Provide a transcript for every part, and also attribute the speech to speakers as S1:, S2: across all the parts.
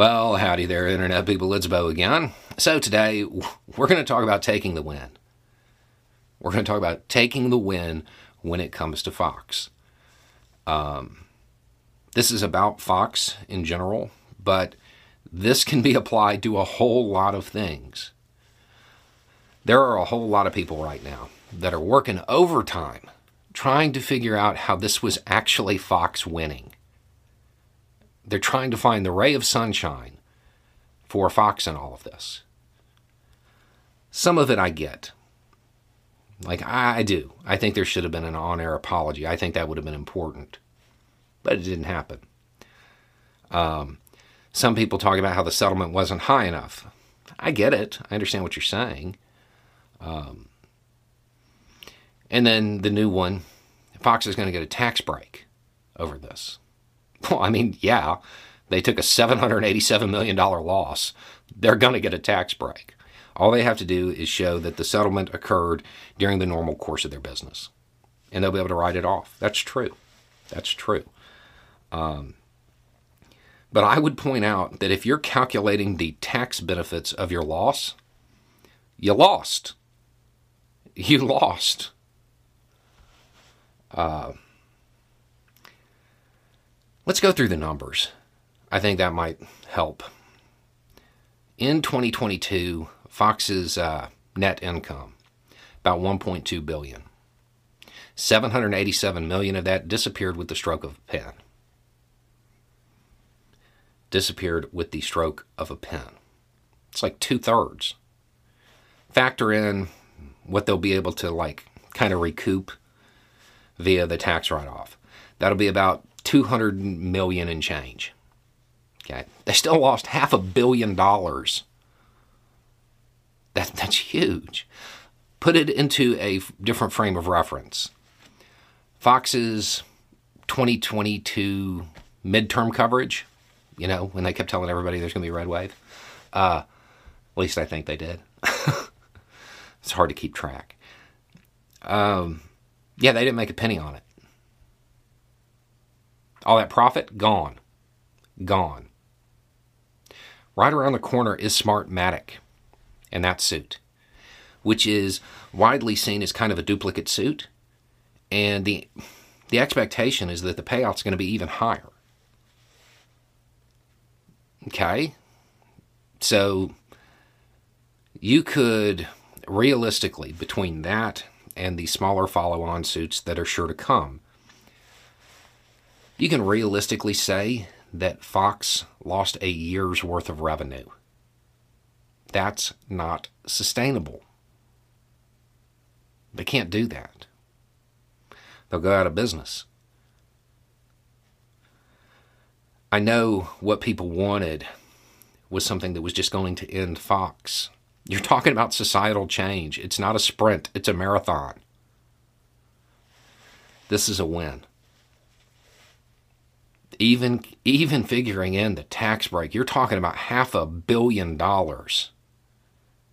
S1: Well, howdy there, Internet people. It's Beau again. So, today we're going to talk about taking the win. We're going to talk about taking the win when it comes to Fox. Um, this is about Fox in general, but this can be applied to a whole lot of things. There are a whole lot of people right now that are working overtime trying to figure out how this was actually Fox winning. They're trying to find the ray of sunshine for Fox in all of this. Some of it I get. Like, I do. I think there should have been an on air apology. I think that would have been important. But it didn't happen. Um, some people talk about how the settlement wasn't high enough. I get it. I understand what you're saying. Um, and then the new one Fox is going to get a tax break over this. Well, I mean, yeah, they took a $787 million loss. They're going to get a tax break. All they have to do is show that the settlement occurred during the normal course of their business, and they'll be able to write it off. That's true. That's true. Um, but I would point out that if you're calculating the tax benefits of your loss, you lost. You lost. Uh, let's go through the numbers. I think that might help. In 2022, Fox's uh, net income about 1.2 billion. 787 million of that disappeared with the stroke of a pen. Disappeared with the stroke of a pen. It's like two thirds. Factor in what they'll be able to like kind of recoup via the tax write-off. That'll be about 200 million and change. Okay. They still lost half a billion dollars. That, that's huge. Put it into a different frame of reference. Fox's 2022 midterm coverage, you know, when they kept telling everybody there's going to be a red wave, uh, at least I think they did. it's hard to keep track. Um, yeah, they didn't make a penny on it. All that profit, gone. Gone. Right around the corner is Smartmatic and that suit, which is widely seen as kind of a duplicate suit. And the, the expectation is that the payout's going to be even higher. Okay? So you could realistically, between that and the smaller follow on suits that are sure to come. You can realistically say that Fox lost a year's worth of revenue. That's not sustainable. They can't do that. They'll go out of business. I know what people wanted was something that was just going to end Fox. You're talking about societal change. It's not a sprint, it's a marathon. This is a win. Even even figuring in the tax break, you're talking about half a billion dollars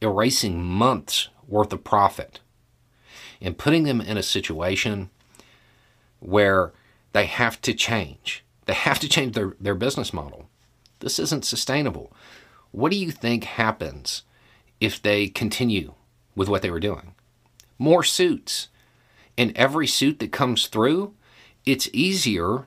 S1: erasing months worth of profit and putting them in a situation where they have to change. They have to change their, their business model. This isn't sustainable. What do you think happens if they continue with what they were doing. More suits. And every suit that comes through, it's easier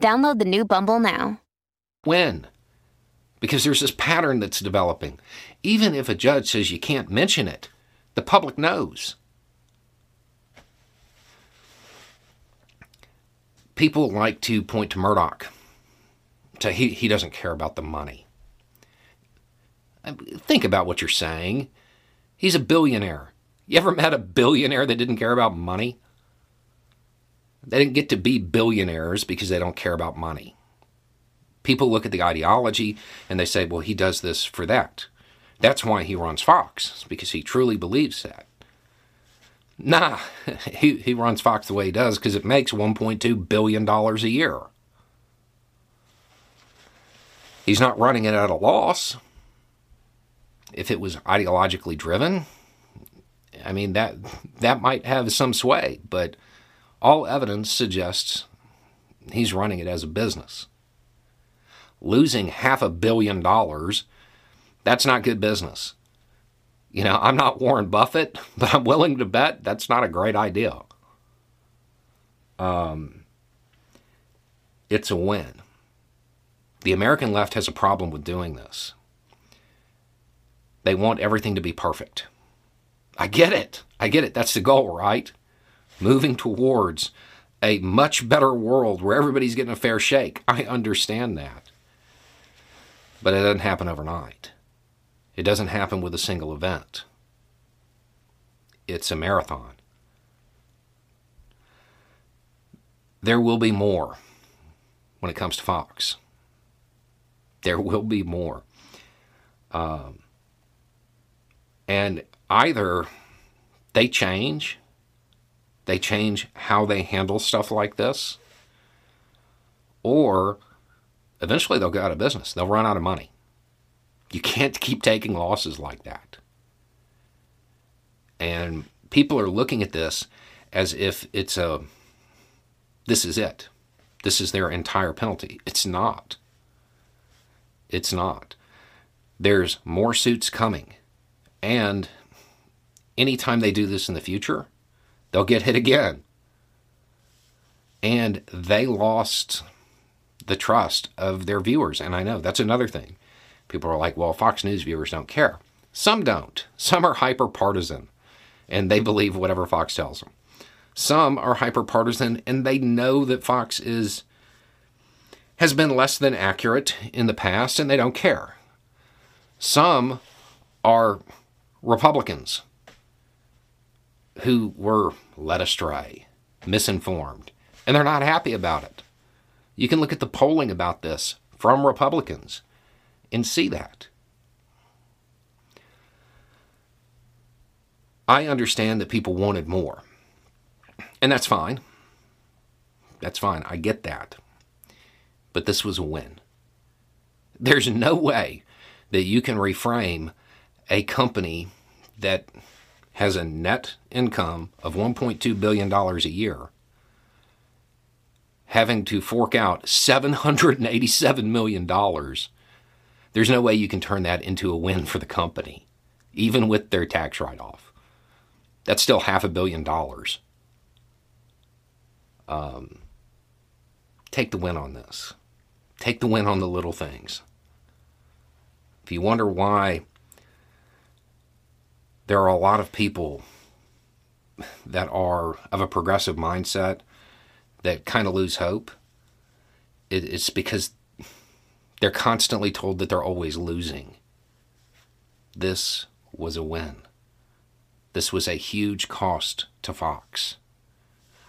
S2: Download the new Bumble now.
S1: When? Because there's this pattern that's developing. Even if a judge says you can't mention it, the public knows. People like to point to Murdoch. He, he doesn't care about the money. Think about what you're saying. He's a billionaire. You ever met a billionaire that didn't care about money? They didn't get to be billionaires because they don't care about money. People look at the ideology and they say, well, he does this for that. That's why he runs Fox, because he truly believes that. Nah, he, he runs Fox the way he does because it makes $1.2 billion a year. He's not running it at a loss. If it was ideologically driven, I mean that that might have some sway, but all evidence suggests he's running it as a business. Losing half a billion dollars, that's not good business. You know, I'm not Warren Buffett, but I'm willing to bet that's not a great idea. Um, it's a win. The American left has a problem with doing this. They want everything to be perfect. I get it. I get it. That's the goal, right? Moving towards a much better world where everybody's getting a fair shake. I understand that. But it doesn't happen overnight. It doesn't happen with a single event. It's a marathon. There will be more when it comes to Fox. There will be more. Um, and either they change, they change how they handle stuff like this, or eventually they'll go out of business. They'll run out of money. You can't keep taking losses like that. And people are looking at this as if it's a this is it. This is their entire penalty. It's not. It's not. There's more suits coming. And anytime they do this in the future, they'll get hit again. And they lost the trust of their viewers. And I know that's another thing. People are like, well, Fox News viewers don't care. Some don't. Some are hyper partisan and they believe whatever Fox tells them. Some are hyper partisan and they know that Fox is has been less than accurate in the past and they don't care. Some are Republicans who were led astray, misinformed, and they're not happy about it. You can look at the polling about this from Republicans and see that. I understand that people wanted more. And that's fine. That's fine. I get that but this was a win. There's no way that you can reframe a company that has a net income of $1.2 billion a year having to fork out $787 million. There's no way you can turn that into a win for the company, even with their tax write off. That's still half a billion dollars. Um, take the win on this. Take the win on the little things. If you wonder why there are a lot of people that are of a progressive mindset that kind of lose hope, it's because they're constantly told that they're always losing. This was a win. This was a huge cost to Fox.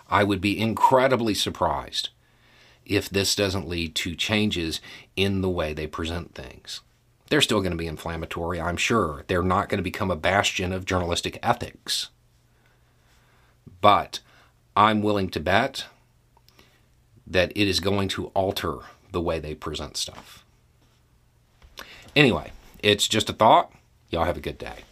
S1: I would be incredibly surprised if this doesn't lead to changes in the way they present things. They're still going to be inflammatory, I'm sure. They're not going to become a bastion of journalistic ethics. But I'm willing to bet that it is going to alter the way they present stuff. Anyway, it's just a thought. Y'all have a good day.